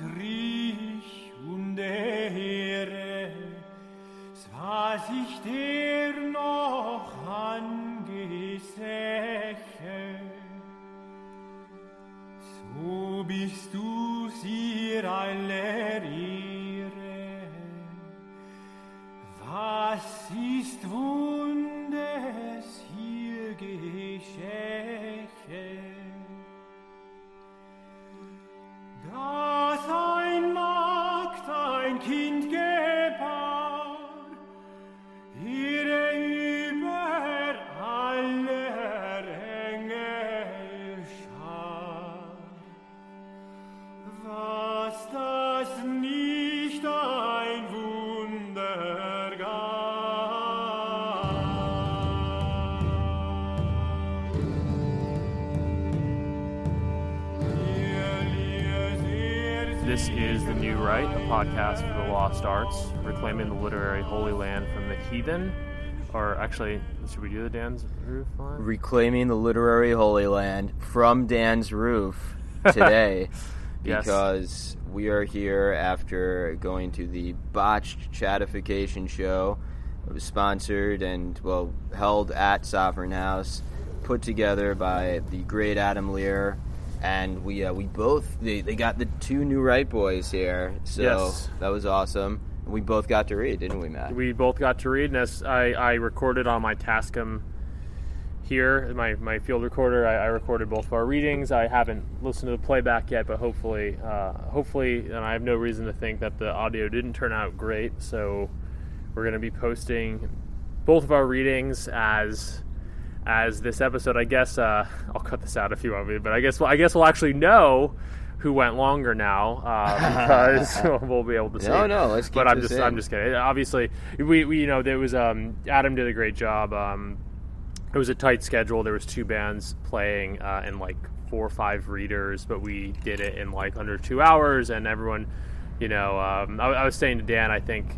reich und Ehre, was ich dir noch angesehen. A podcast for the lost arts, reclaiming the literary holy land from the heathen. Or actually, should we do the Dan's roof line? reclaiming the literary holy land from Dan's roof today Yes. because we are here after going to the botched Chadification show. It was sponsored and well held at Sovereign House, put together by the great Adam Lehrer, and we uh, we both they, they got the two new right boys here, so Yes. that was awesome. We both got to read, didn't we, Matt? We both got to read, and as I, I recorded on my Tascam here, my, my field recorder. I, I recorded both of our readings. I haven't listened to the playback yet, but hopefully, uh, hopefully, and I have no reason to think that the audio didn't turn out great. So we're going to be posting both of our readings as as this episode. I guess uh, I'll cut this out if you want me, but I guess well, I guess we'll actually know who went longer now uh, because we'll be able to see. No, no, let's keep But I'm just I'm just kidding. Obviously, we, we you know there was um Adam did a great job. Um, it was a tight schedule. There was two bands playing uh, and like four or five readers, but we did it in like under two hours, and everyone, you know, um, I, I was saying to Dan, I think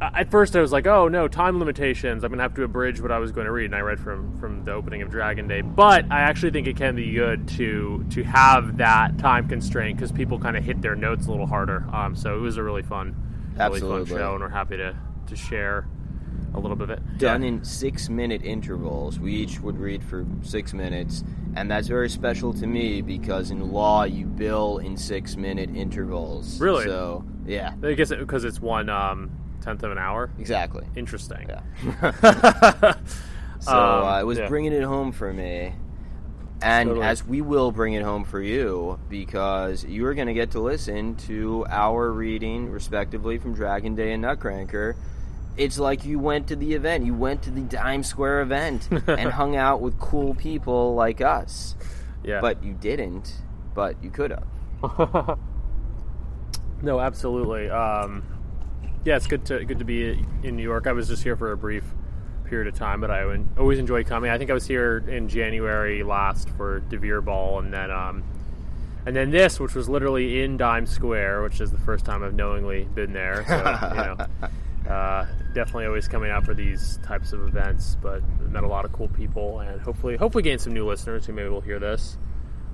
at first I was like, oh no, time limitations. I'm gonna have to abridge what I was going to read, and I read from from the opening of Dragon Day. But I actually think it can be good to to have that time constraint because people kind of hit their notes a little harder. Um, so it was a really fun, really fun show, and we're happy to to share a little bit of it. done Yeah. in six minute intervals. We each would read for six minutes, and that's very special to me because in law you bill in six minute intervals. Really? So yeah, I guess because it's one um, tenth of an hour. exactly. Interesting. Yeah. So Um, uh, it was yeah. bringing it home for me. And Totally. as we will bring it home for you, because you are going to get to listen to our reading, respectively, from Dragon Day and NUTCRANKR. It's like you went to the event. You went to the Dime Square event and hung out with cool people like us. Yeah. But you didn't, but you could have. No, absolutely. Um, yeah, it's good to good to be in New York. I was just here for a brief period of time, but I always enjoy coming. I think I was here in January last for Devere Ball, and then um, and then this, which was literally in Dime Square, which is the first time I've knowingly been there. So you know, uh, definitely always coming out for these types of events. But met a lot of cool people, and hopefully hopefully gain some new listeners who maybe will hear this.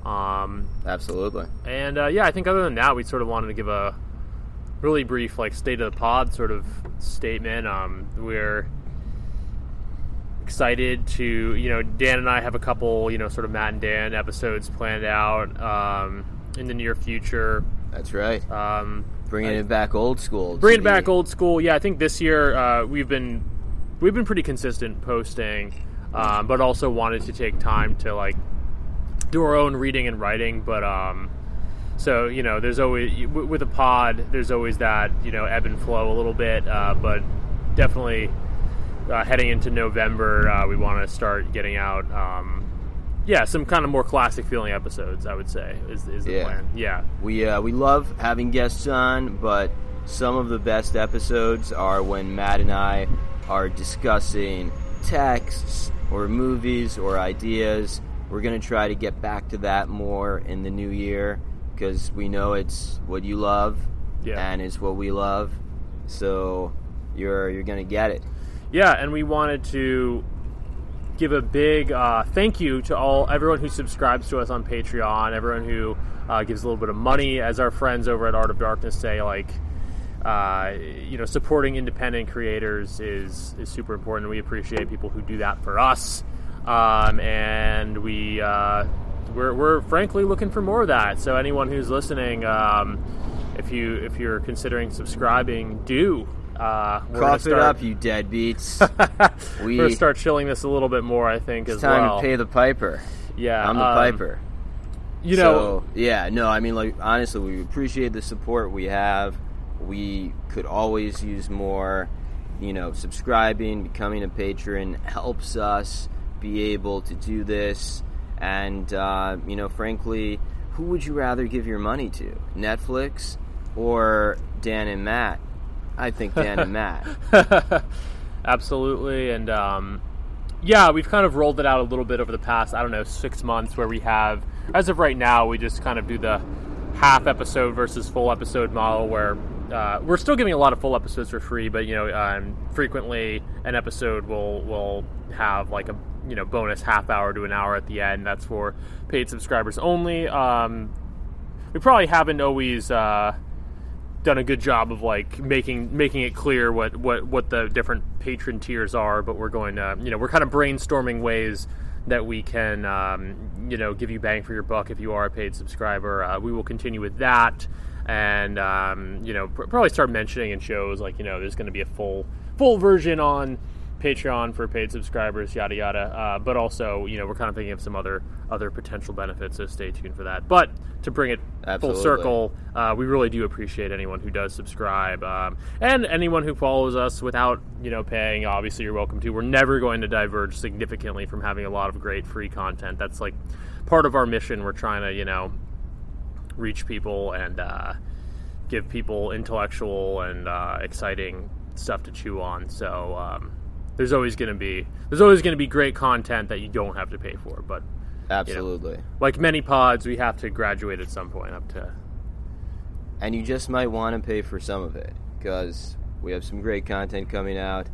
Um, Absolutely. and uh, yeah, I think other than that, we sort of wanted to give a really brief, like, state of the pod sort of statement. Um, we're excited to, you know, Dan and I have a couple, you know, sort of Matt and Dan episodes planned out um, in the near future. That's right. Um, Bringing it back old school. bringing it back old school. Yeah, I think this year uh, we've been we've been pretty consistent posting, um, but also wanted to take time to like do our own reading and writing. But um, so you know, there's always with a pod, there's always that you know ebb and flow a little bit. Uh, but definitely uh, heading into November, uh, we want to start getting out. Um, yeah, some kind of more classic feeling episodes. I would say is, is the Yeah. plan. Yeah, We uh, we love having guests on, but some of the best episodes are when Matt and I are discussing texts or movies or ideas. We're gonna try to get back to that more in the new year because we know it's what you love Yeah. and it's what we love. So you're you're gonna get it. Yeah, and we wanted to give a big uh, thank you to all everyone who subscribes to us on Patreon, everyone who uh, gives a little bit of money, as our friends over at Art of Darkness say, like. Uh, you know, supporting independent creators is is super important. We appreciate people who do that for us, um, and we uh, we're, we're frankly looking for more of that. So anyone who's listening, um, if you if you're considering subscribing, do. Uh, we're it up, you deadbeats. we we're gonna start chilling this a little bit more, I think, it's time well. to pay the piper. yeah, I'm the um, piper. You know, so, yeah, no, I mean, like, honestly, we appreciate the support we have. We could always use more. You know, subscribing, becoming a patron helps us be able to do this. And, uh, you know, frankly, who would you rather give your money to? Netflix or Dan and Matt? I think Dan and Matt. absolutely, and um, yeah, we've kind of rolled it out a little bit over the past, I don't know, six months, where we have, as of right now, we just kind of do the half episode versus full episode model, where uh, we're still giving a lot of full episodes for free, but you know, um, frequently an episode will will have like a you know bonus half hour to an hour at the end. That's for paid subscribers only. Um, we probably haven't always. Uh, done a good job of like making making it clear what what what the different patron tiers are but we're going to you know we're kind of brainstorming ways that we can um, you know give you bang for your buck if you are a paid subscriber uh, we will continue with that and um, you know pr- probably start mentioning in shows like you know there's going to be a full full version on Patreon for paid subscribers, yada yada. Uh, but also, you know, we're kind of thinking of some other other potential benefits, so stay tuned for that. But to bring it Absolutely. full circle, uh, we really do appreciate anyone who does subscribe, um, and anyone who follows us without you know paying. Obviously, you're welcome to. We're never going to diverge significantly from having a lot of great free content. That's like part of our mission. We're trying to you know reach people and uh, give people intellectual and uh, exciting stuff to chew on. So um, there's always going to be there's always going to be great content that you don't have to pay for. But Absolutely. like many pods, we have to graduate at some point up to and you just might want to pay for some of it because we have some great content coming out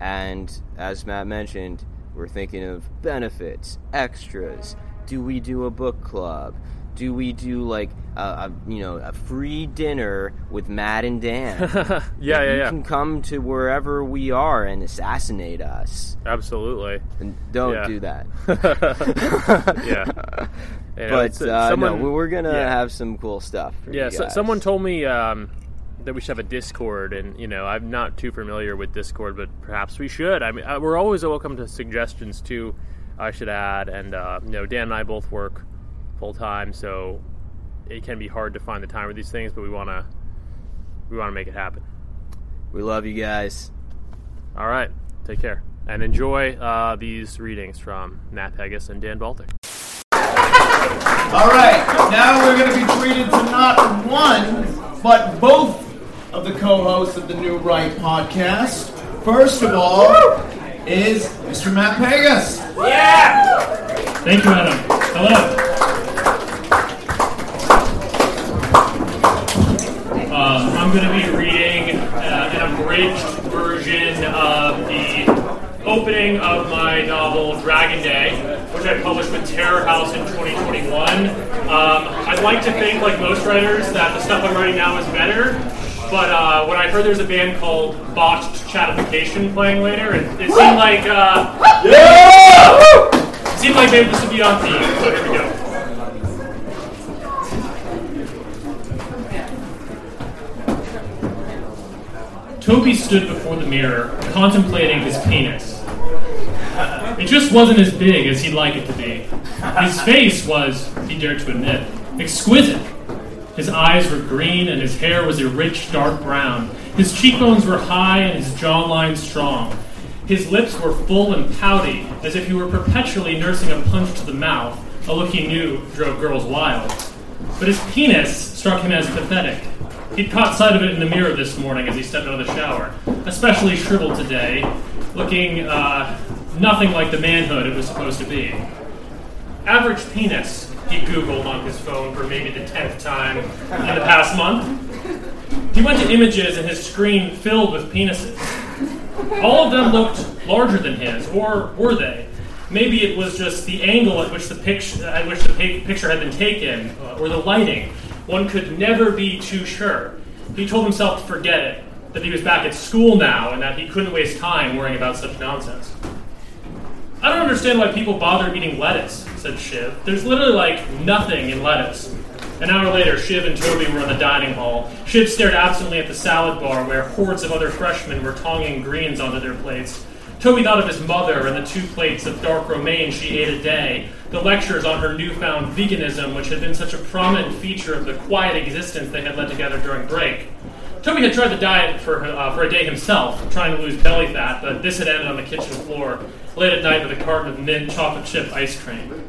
and as matt mentioned we're thinking of benefits extras do we do a book club do we do like a, a you know a free dinner with matt and dan yeah yeah you yeah can come to wherever we are and assassinate us absolutely and don't Yeah. do that yeah. You know, but uh, someone- no we're gonna yeah. have some cool stuff for Yeah, so, someone told me um, that we should have a Discord, and you know, I'm not too familiar with Discord, but perhaps we should. I mean, uh, we're always welcome to suggestions too. I should add, and uh, you know, Dan and I both work full time, so it can be hard to find the time for these things, but we want to we want to make it happen. we love you guys All right, take care and enjoy uh, these readings from Matt Pegas and Dan Baltic. All right, now we're going to be treated to not one, but both of the co-hosts of the New Right podcast. First of all is Mr. Matt Pegas. Yeah. Thank you, Adam. Hello. Um, I'm going to be reading uh, an abridged version of the opening of my novel Dragon Day, which I published with Terror House in 2021. Um, I'd like to think, like most writers, that the stuff I'm writing now is better. But uh, when I heard there's a band called Botched Chadification playing later, it, it seemed like uh, it seemed like maybe this would be on theme. So here we go. Toby stood before the mirror, contemplating his penis. Uh, it just wasn't as big as he'd like it to be. His face was, he dared to admit, exquisite. His eyes were green and his hair was a rich dark brown. His cheekbones were high and his jawline strong. His lips were full and pouty, as if he were perpetually nursing a punch to the mouth, a look he knew drove girls wild. But his penis struck him as pathetic. He'd caught sight of it in the mirror this morning as he stepped out of the shower, especially shriveled today, looking uh, nothing like the manhood it was supposed to be. Average penis, he Googled on his phone for maybe the tenth time in the past month. He went to images and his screen filled with penises. All of them looked larger than his, or were they? Maybe it was just the angle at which the picture, at which the picture had been taken, uh, or the lighting. One could never be too sure. He told himself to forget it, that he was back at school now, and that he couldn't waste time worrying about such nonsense. I don't understand why people bother eating lettuce, said Shiv. There's literally like nothing in lettuce. An hour later, Shiv and Toby were in the dining hall. Shiv stared absently at the salad bar where hordes of other freshmen were tonging greens onto their plates. Toby thought of his mother and the two plates of dark romaine she ate a day, the lectures on her newfound veganism, which had been such a prominent feature of the quiet existence they had led together during break. Toby had tried the diet for, uh, for a day himself, trying to lose belly fat, but this had ended on the kitchen floor, late at night with a carton of mint chocolate chip ice cream.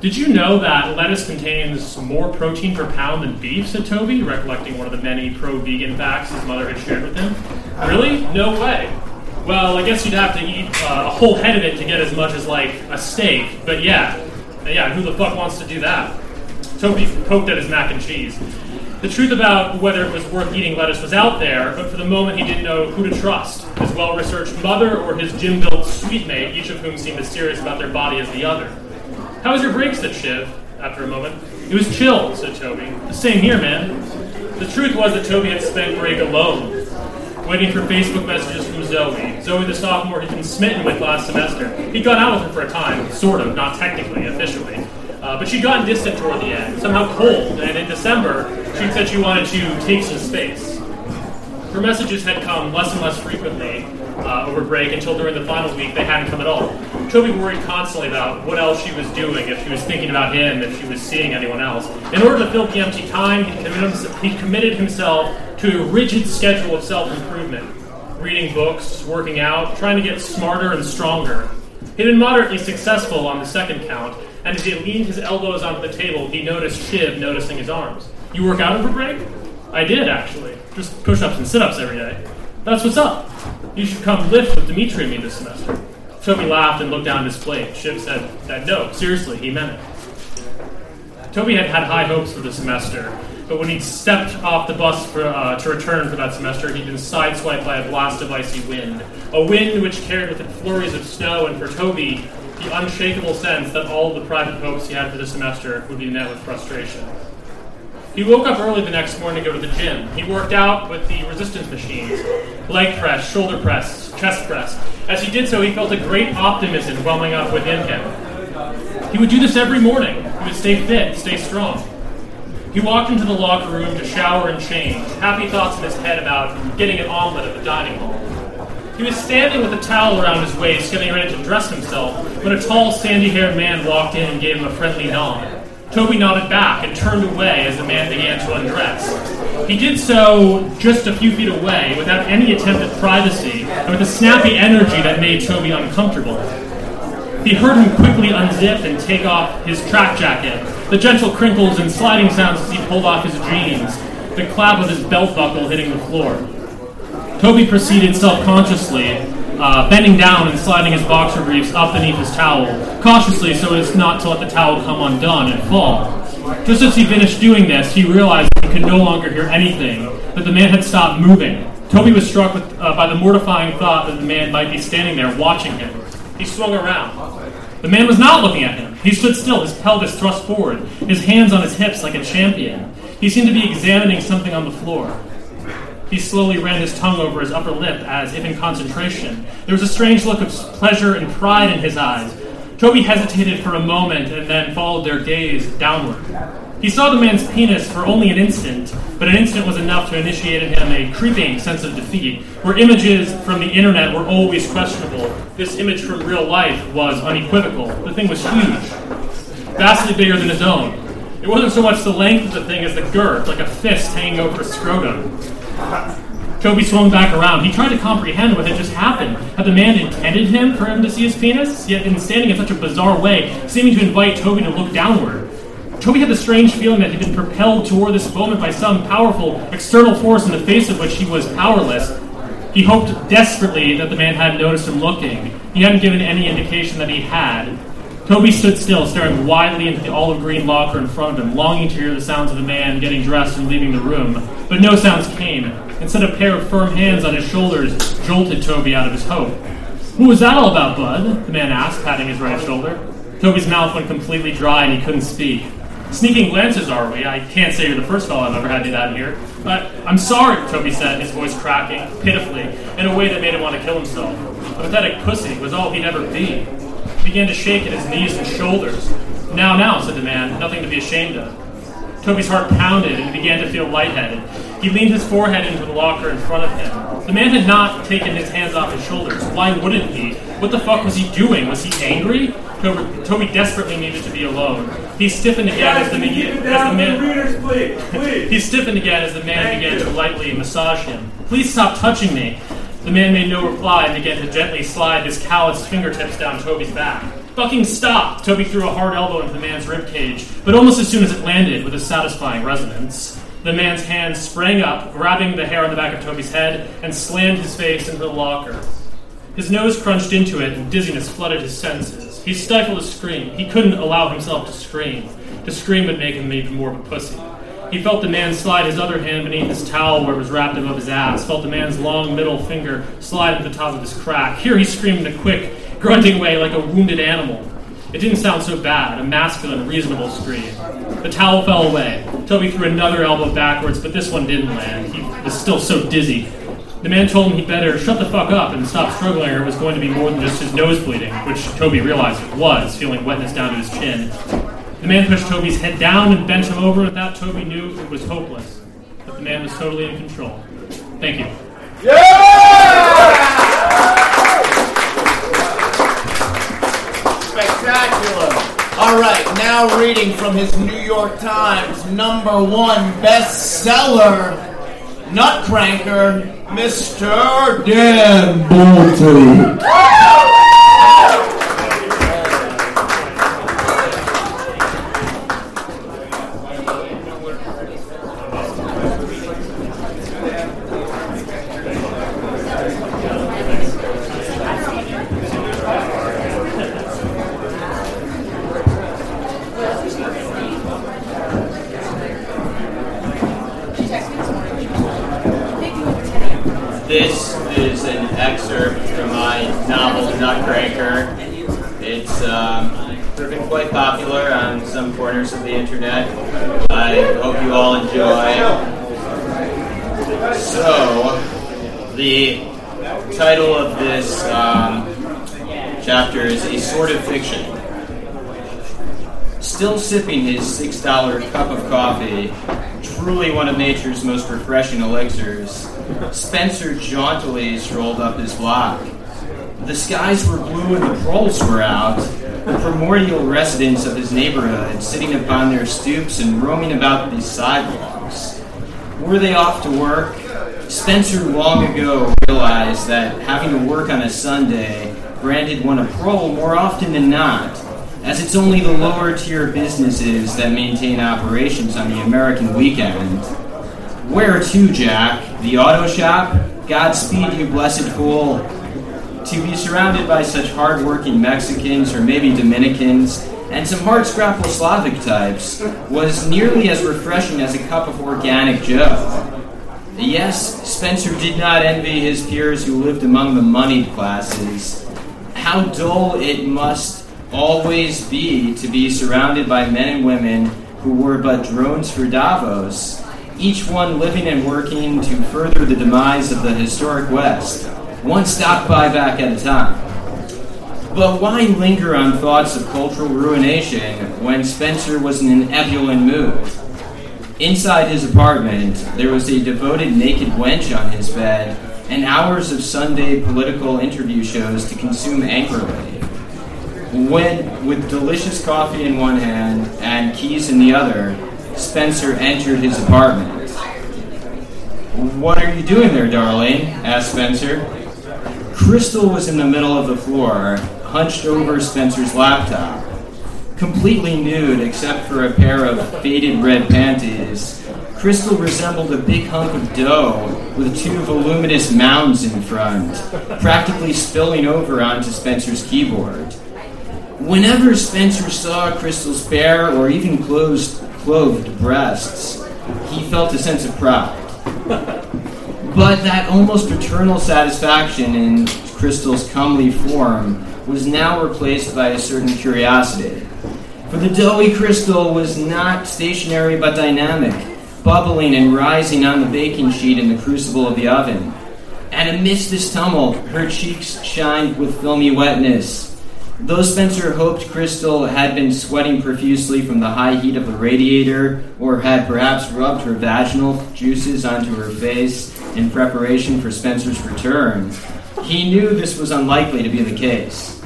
Did you know that lettuce contains more protein per pound than beef? said Toby, recollecting one of the many pro vegan facts his mother had shared with him. Really? No way. Well, I guess you'd have to eat uh, a whole head of it to get as much as like a steak, but yeah. Yeah, who the fuck wants to do that? Toby poked at his mac and cheese. The truth about whether it was worth eating lettuce was out there, but for the moment he didn't know who to trust his well researched mother or his gym built sweet mate, each of whom seemed as serious about their body as the other. How was your break? said Shiv, after a moment. It was chill, said Toby. The same here, man. The truth was that Toby had spent break alone, waiting for Facebook messages Zoe. Zoe, the sophomore he'd been smitten with last semester. He'd gone out with her for a time, sort of, not technically, officially. Uh, but she'd gotten distant toward the end, somehow cold, and in December, she'd said she wanted to take some space. Her messages had come less and less frequently uh, over break until during the final week they hadn't come at all. Toby worried constantly about what else she was doing, if she was thinking about him, if she was seeing anyone else. In order to fill the empty time, he committed, he committed himself to a rigid schedule of self improvement reading books, working out, trying to get smarter and stronger. He'd been moderately successful on the second count, and as he leaned his elbows onto the table, he noticed Shiv noticing his arms. You work out over break? I did, actually. Just push ups and sit ups every day. That's what's up. You should come lift with Dimitri and me this semester. Toby laughed and looked down at his plate. Shiv said that no, seriously, he meant it. Toby had had high hopes for the semester, but when he stepped off the bus for, uh, to return for that semester, he'd been sideswiped by a blast of icy wind. A wind which carried with it flurries of snow, and for Toby, the unshakable sense that all the private hopes he had for the semester would be met with frustration. He woke up early the next morning to go to the gym. He worked out with the resistance machines leg press, shoulder press, chest press. As he did so, he felt a great optimism welling up within him. He would do this every morning. He would stay fit, stay strong. He walked into the locker room to shower and change, happy thoughts in his head about getting an omelet at the dining hall. He was standing with a towel around his waist, getting ready to dress himself, when a tall, sandy haired man walked in and gave him a friendly nod. Toby nodded back and turned away as the man began to undress. He did so just a few feet away, without any attempt at privacy, and with a snappy energy that made Toby uncomfortable. He heard him quickly unzip and take off his track jacket, the gentle crinkles and sliding sounds as he pulled off his jeans, the clap of his belt buckle hitting the floor. Toby proceeded self consciously, uh, bending down and sliding his boxer briefs up beneath his towel, cautiously so as not to let the towel come undone and fall. Just as he finished doing this, he realized he could no longer hear anything, that the man had stopped moving. Toby was struck with, uh, by the mortifying thought that the man might be standing there watching him. He swung around. The man was not looking at him. He stood still, his pelvis thrust forward, his hands on his hips like a champion. He seemed to be examining something on the floor. He slowly ran his tongue over his upper lip as if in concentration. There was a strange look of pleasure and pride in his eyes. Toby hesitated for a moment and then followed their gaze downward. He saw the man's penis for only an instant, but an instant was enough to initiate in him a creeping sense of defeat. Where images from the internet were always questionable, this image from real life was unequivocal. The thing was huge, vastly bigger than his own. It wasn't so much the length of the thing as the girth, like a fist hanging over a scrotum. Toby swung back around. He tried to comprehend what had just happened. Had the man intended him for him to see his penis? Had been standing in such a bizarre way, seeming to invite Toby to look downward. Toby had the strange feeling that he'd been propelled toward this moment by some powerful external force in the face of which he was powerless. He hoped desperately that the man hadn't noticed him looking. He hadn't given any indication that he had. Toby stood still, staring widely into the olive green locker in front of him, longing to hear the sounds of the man getting dressed and leaving the room. But no sounds came. Instead, a pair of firm hands on his shoulders jolted Toby out of his hope. What was that all about, Bud? The man asked, patting his right shoulder. Toby's mouth went completely dry and he couldn't speak. Sneaking glances, are we? I can't say you're the first fellow I've ever had do that here. But I'm sorry, Toby said, his voice cracking, pitifully, in a way that made him want to kill himself. A pathetic pussy was all he'd ever be. He began to shake at his knees and shoulders. Now, now, said the man, nothing to be ashamed of. Toby's heart pounded and he began to feel lightheaded. He leaned his forehead into the locker in front of him. The man had not taken his hands off his shoulders. Why wouldn't he? What the fuck was he doing? Was he angry? Toby, Toby desperately needed to be alone. He stiffened again as the, man, as the man. Readers, please, please. He stiffened again as the man began to lightly massage him. Please stop touching me. The man made no reply and began to gently slide his calloused fingertips down Toby's back. Fucking stop! Toby threw a hard elbow into the man's rib cage, but almost as soon as it landed with a satisfying resonance, the man's hand sprang up, grabbing the hair on the back of Toby's head, and slammed his face into the locker. His nose crunched into it, and dizziness flooded his senses. He stifled a scream. He couldn't allow himself to scream. To scream would make him even more of a pussy. He felt the man slide his other hand beneath his towel where it was wrapped above his ass, felt the man's long middle finger slide into the top of his crack. Here he screamed in a quick, grunting way like a wounded animal. It didn't sound so bad, a masculine, reasonable scream. The towel fell away. Toby threw another elbow backwards, but this one didn't land. He was still so dizzy. The man told him he'd better shut the fuck up and stop struggling, or it was going to be more than just his nose bleeding, which Toby realized it was, feeling wetness down to his chin. The man pushed Toby's head down and bent him over, and that Toby knew it was hopeless. But the man was totally in control. Thank you. Yeah! Spectacular. All right, now reading from his New York Times number one bestseller, NUTCRANKR, Mr. Dan Bolte. This is an excerpt from my novel NUTCRANKR. It's um, proven quite popular on some corners of the internet. I hope you all enjoy. So, the title of this um, chapter is A Sort of Fiction. Still sipping his $6 cup of coffee, truly one of nature's most refreshing elixirs, Spencer jauntily strolled up his block. The skies were blue and the proles were out. The primordial residents of his neighborhood sitting upon their stoops and roaming about these sidewalks. Were they off to work? Spencer long ago realized that having to work on a Sunday branded one a prole more often than not, as it's only the lower tier businesses that maintain operations on the American weekend. Where to, Jack? The auto shop? Godspeed, you blessed fool. To be surrounded by such hard-working Mexicans or maybe Dominicans and some hard scrapple Slavic types was nearly as refreshing as a cup of organic Joe. Yes, Spencer did not envy his peers who lived among the moneyed classes. How dull it must always be to be surrounded by men and women who were but drones for Davos, each one living and working to further the demise of the historic West, one stock buyback at a time. But why linger on thoughts of cultural ruination when Spencer was in an ebullient mood? Inside his apartment, there was a devoted naked wench on his bed and hours of Sunday political interview shows to consume angrily. When, with delicious coffee in one hand and keys in the other, Spencer entered his apartment. What are you doing there, darling? asked Spencer. Crystal was in the middle of the floor, hunched over Spencer's laptop. Completely nude except for a pair of faded red panties, Crystal resembled a big hunk of dough with two voluminous mounds in front, practically spilling over onto Spencer's keyboard. Whenever Spencer saw Crystal's bare or even closed, clothed breasts, he felt a sense of pride. But that almost paternal satisfaction in Crystal's comely form was now replaced by a certain curiosity. For the doughy Crystal was not stationary but dynamic, bubbling and rising on the baking sheet in the crucible of the oven. And amidst this tumult, her cheeks shined with filmy wetness. Though Spencer hoped Crystal had been sweating profusely from the high heat of the radiator, or had perhaps rubbed her vaginal juices onto her face in preparation for Spencer's return, he knew this was unlikely to be the case.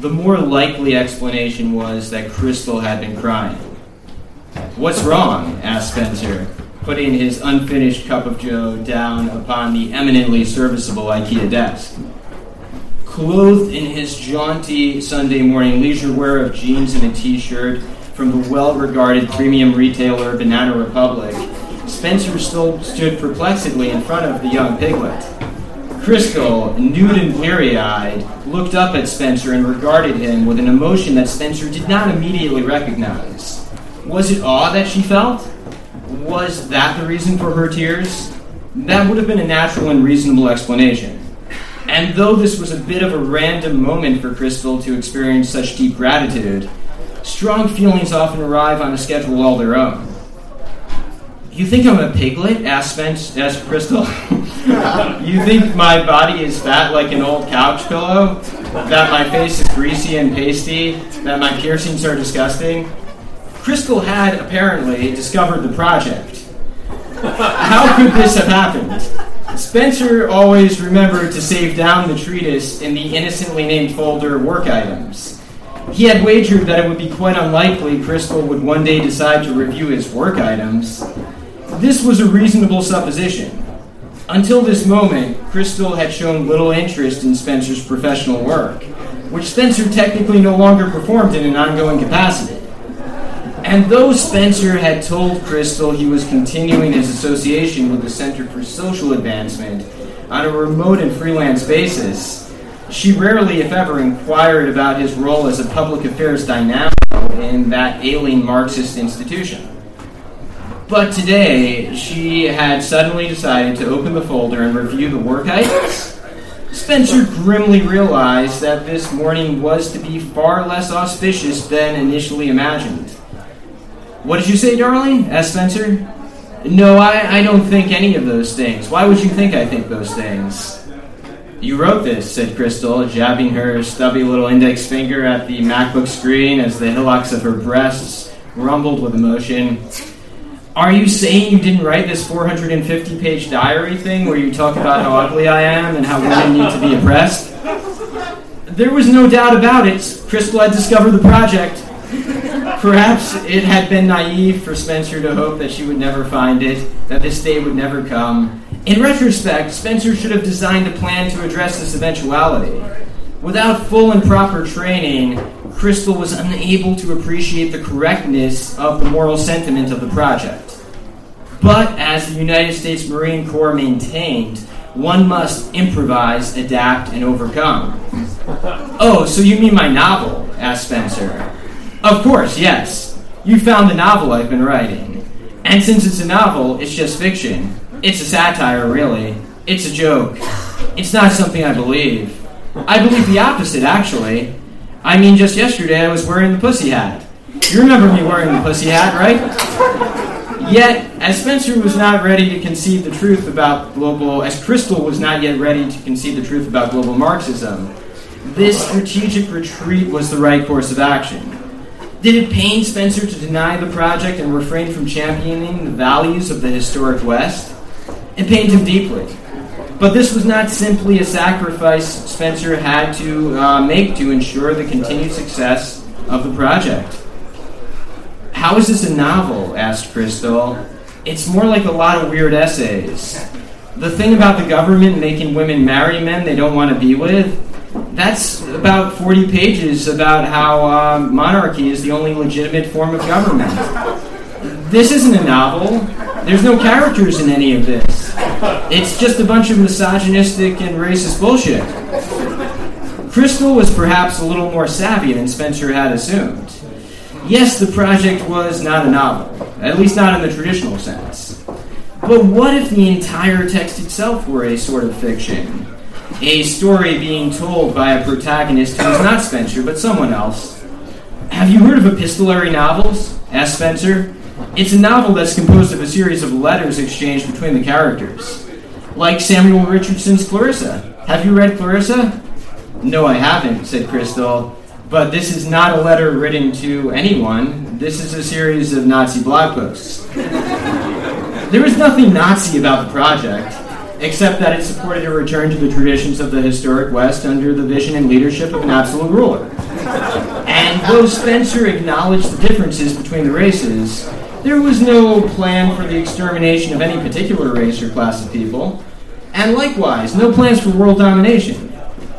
The more likely explanation was that Crystal had been crying. What's wrong? asked Spencer, putting his unfinished cup of joe down upon the eminently serviceable IKEA desk. Clothed in his jaunty Sunday morning leisure wear of jeans and a t shirt from the well regarded premium retailer Banana Republic, Spencer still stood perplexedly in front of the young piglet. Crystal, nude and bleary eyed, looked up at Spencer and regarded him with an emotion that Spencer did not immediately recognize. Was it awe that she felt? Was that the reason for her tears? That would have been a natural and reasonable explanation. And though this was a bit of a random moment for Crystal to experience such deep gratitude, strong feelings often arrive on a schedule all their own. You think I'm a piglet? asked Spence, asked Crystal. you think my body is fat like an old couch pillow? That my face is greasy and pasty? That my piercings are disgusting? Crystal had apparently discovered the project. How could this have happened? Spencer always remembered to save down the treatise in the innocently named folder work items. He had wagered that it would be quite unlikely Crystal would one day decide to review his work items. This was a reasonable supposition. Until this moment, Crystal had shown little interest in Spencer's professional work, which Spencer technically no longer performed in an ongoing capacity. And though Spencer had told Crystal he was continuing his association with the Center for Social Advancement on a remote and freelance basis, she rarely, if ever, inquired about his role as a public affairs dynamo in that ailing Marxist institution. But today, she had suddenly decided to open the folder and review the work items. Spencer grimly realized that this morning was to be far less auspicious than initially imagined. What did you say, darling? asked Spencer. No, I, I don't think any of those things. Why would you think I think those things? You wrote this, said Crystal, jabbing her stubby little index finger at the MacBook screen as the hillocks of her breasts rumbled with emotion. Are you saying you didn't write this 450 page diary thing where you talk about how ugly I am and how women need to be oppressed? There was no doubt about it. Crystal had discovered the project. Perhaps it had been naive for Spencer to hope that she would never find it, that this day would never come. In retrospect, Spencer should have designed a plan to address this eventuality. Without full and proper training, Crystal was unable to appreciate the correctness of the moral sentiment of the project. But as the United States Marine Corps maintained, one must improvise, adapt, and overcome. Oh, so you mean my novel? asked Spencer. Of course, yes. You found the novel I've been writing. And since it's a novel, it's just fiction. It's a satire, really. It's a joke. It's not something I believe. I believe the opposite, actually. I mean, just yesterday I was wearing the pussy hat. You remember me wearing the pussy hat, right? Yet, as Spencer was not ready to concede the truth about global, as Crystal was not yet ready to concede the truth about global Marxism, this strategic retreat was the right course of action. Did it pain Spencer to deny the project and refrain from championing the values of the historic West? It pained him deeply. But this was not simply a sacrifice Spencer had to uh, make to ensure the continued success of the project. How is this a novel? asked Crystal. It's more like a lot of weird essays. The thing about the government making women marry men they don't want to be with, that's about 40 pages about how uh, monarchy is the only legitimate form of government. This isn't a novel. There's no characters in any of this. It's just a bunch of misogynistic and racist bullshit. Crystal was perhaps a little more savvy than Spencer had assumed. Yes, the project was not a novel, at least not in the traditional sense. But what if the entire text itself were a sort of fiction? A story being told by a protagonist who is not Spencer, but someone else. Have you heard of epistolary novels? asked Spencer. It's a novel that's composed of a series of letters exchanged between the characters. Like Samuel Richardson's Clarissa. Have you read Clarissa? No, I haven't, said Crystal. But this is not a letter written to anyone. This is a series of Nazi blog posts. there was nothing Nazi about the project, except that it supported a return to the traditions of the historic West under the vision and leadership of an absolute ruler. And though Spencer acknowledged the differences between the races, there was no plan for the extermination of any particular race or class of people, and likewise, no plans for world domination.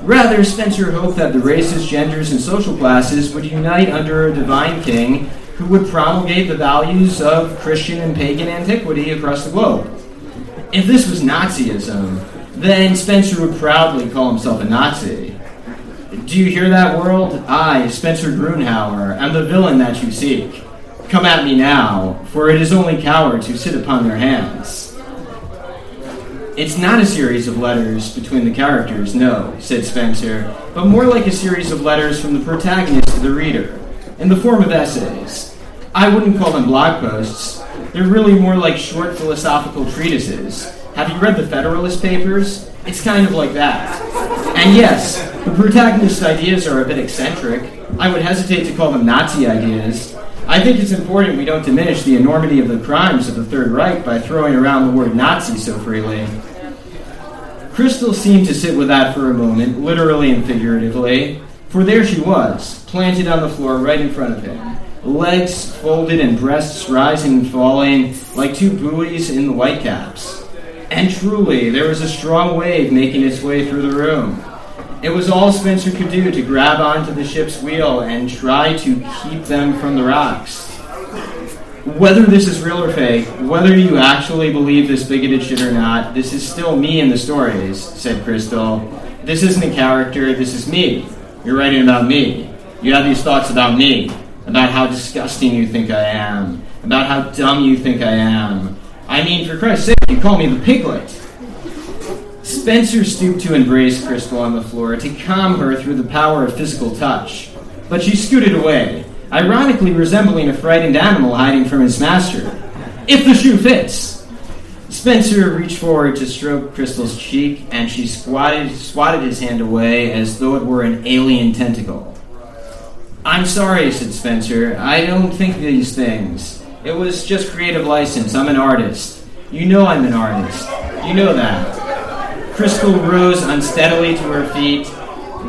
Rather, Spencer hoped that the races, genders, and social classes would unite under a divine king who would promulgate the values of Christian and pagan antiquity across the globe. If this was Nazism, then Spencer would proudly call himself a Nazi. Do you hear that, world? I, Spencer Grunhauer, am the villain that you seek. Come at me now, for it is only cowards who sit upon their hands. It's not a series of letters between the characters, no, said Spencer, but more like a series of letters from the protagonist to the reader, in the form of essays. I wouldn't call them blog posts. They're really more like short philosophical treatises. Have you read the Federalist Papers? It's kind of like that. And yes, the protagonist's ideas are a bit eccentric. I would hesitate to call them Nazi ideas. I think it's important we don't diminish the enormity of the crimes of the Third Reich by throwing around the word Nazi so freely. Crystal seemed to sit with that for a moment, literally and figuratively, for there she was, planted on the floor right in front of him, legs folded and breasts rising and falling like two buoys in the whitecaps. And truly, there was a strong wave making its way through the room. It was all Spencer could do to grab onto the ship's wheel and try to keep them from the rocks. Whether this is real or fake, whether you actually believe this bigoted shit or not, this is still me in the stories, said Crystal. This isn't a character, this is me. You're writing about me. You have these thoughts about me, about how disgusting you think I am, about how dumb you think I am. I mean, for Christ's sake, you call me the piglet. Spencer stooped to embrace Crystal on the floor to calm her through the power of physical touch. But she scooted away, ironically resembling a frightened animal hiding from its master. If the shoe fits! Spencer reached forward to stroke Crystal's cheek, and she squatted, swatted his hand away as though it were an alien tentacle. I'm sorry, said Spencer. I don't think these things. It was just creative license. I'm an artist. You know I'm an artist. You know that. Crystal rose unsteadily to her feet,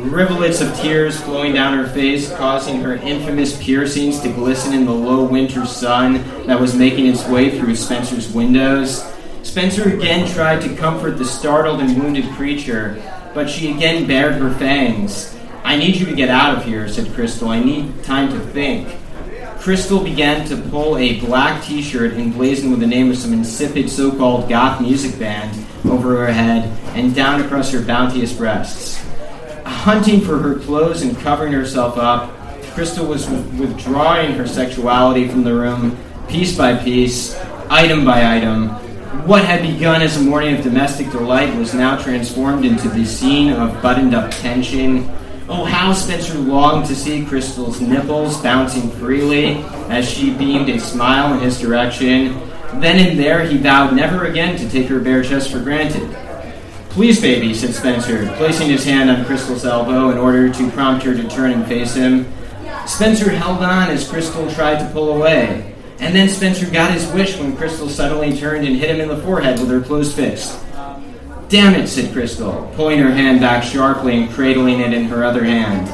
rivulets of tears flowing down her face, causing her infamous piercings to glisten in the low winter sun that was making its way through Spencer's windows. Spencer again tried to comfort the startled and wounded creature, but she again bared her fangs. I need you to get out of here, said Crystal. I need time to think. Crystal began to pull a black t shirt emblazoned with the name of some insipid so called goth music band over her head and down across her bounteous breasts. Hunting for her clothes and covering herself up, Crystal was withdrawing her sexuality from the room, piece by piece, item by item. What had begun as a morning of domestic delight was now transformed into the scene of buttoned up tension. Oh, how Spencer longed to see Crystal's nipples bouncing freely as she beamed a smile in his direction then and there, he vowed never again to take her bare chest for granted. Please, baby, said Spencer, placing his hand on Crystal's elbow in order to prompt her to turn and face him. Spencer held on as Crystal tried to pull away, and then Spencer got his wish when Crystal suddenly turned and hit him in the forehead with her closed fist. Damn it, said Crystal, pulling her hand back sharply and cradling it in her other hand.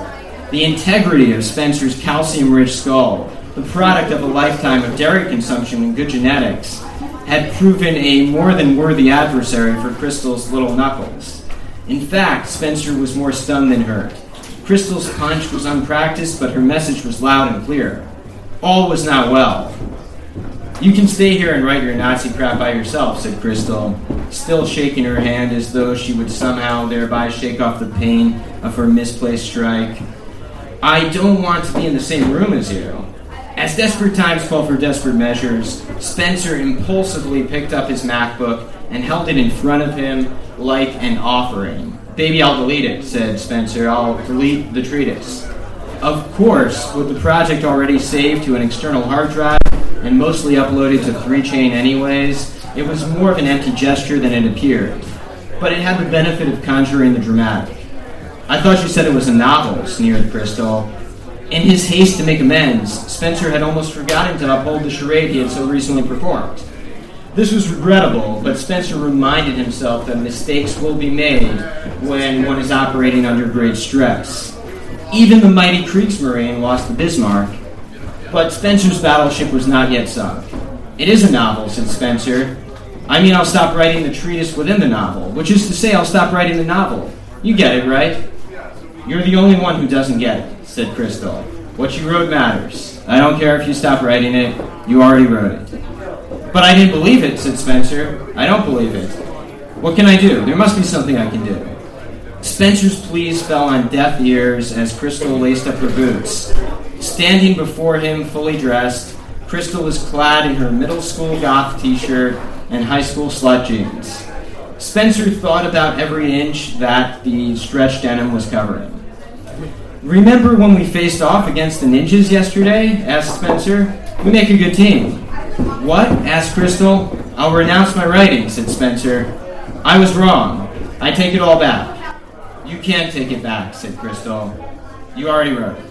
The integrity of Spencer's calcium rich skull the product of a lifetime of dairy consumption and good genetics, had proven a more than worthy adversary for Crystal's little knuckles. In fact, Spencer was more stunned than hurt. Crystal's punch was unpracticed, but her message was loud and clear. All was not well. You can stay here and write your Nazi crap by yourself, said Crystal, still shaking her hand as though she would somehow thereby shake off the pain of her misplaced strike. I don't want to be in the same room as you. As desperate times call for desperate measures, Spencer impulsively picked up his MacBook and held it in front of him like an offering. Baby, I'll delete it, said Spencer. I'll delete the treatise. Of course, with the project already saved to an external hard drive and mostly uploaded to 3chain anyways, it was more of an empty gesture than it appeared. But it had the benefit of conjuring the dramatic. I thought you said it was a novel, sneered Crystal. In his haste to make amends, Spencer had almost forgotten to uphold the charade he had so recently performed. This was regrettable, but Spencer reminded himself that mistakes will be made when one is operating under great stress. Even the mighty Kriegsmarine lost the Bismarck, but Spencer's battleship was not yet sunk. It is a novel, said Spencer. I mean, I'll stop writing the treatise within the novel, which is to say, I'll stop writing the novel. You get it, right? You're the only one who doesn't get it, said Crystal. What you wrote matters. I don't care if you stop writing it, you already wrote it. But I didn't believe it, said Spencer. I don't believe it. What can I do? There must be something I can do. Spencer's pleas fell on deaf ears as Crystal laced up her boots. Standing before him, fully dressed, Crystal was clad in her middle school goth t shirt and high school slut jeans. Spencer thought about every inch that the stretch denim was covering. Remember when we faced off against the ninjas yesterday? asked Spencer. We make a good team. What? asked Crystal. I'll renounce my writing, said Spencer. I was wrong. I take it all back. You can't take it back, said Crystal. You already wrote it.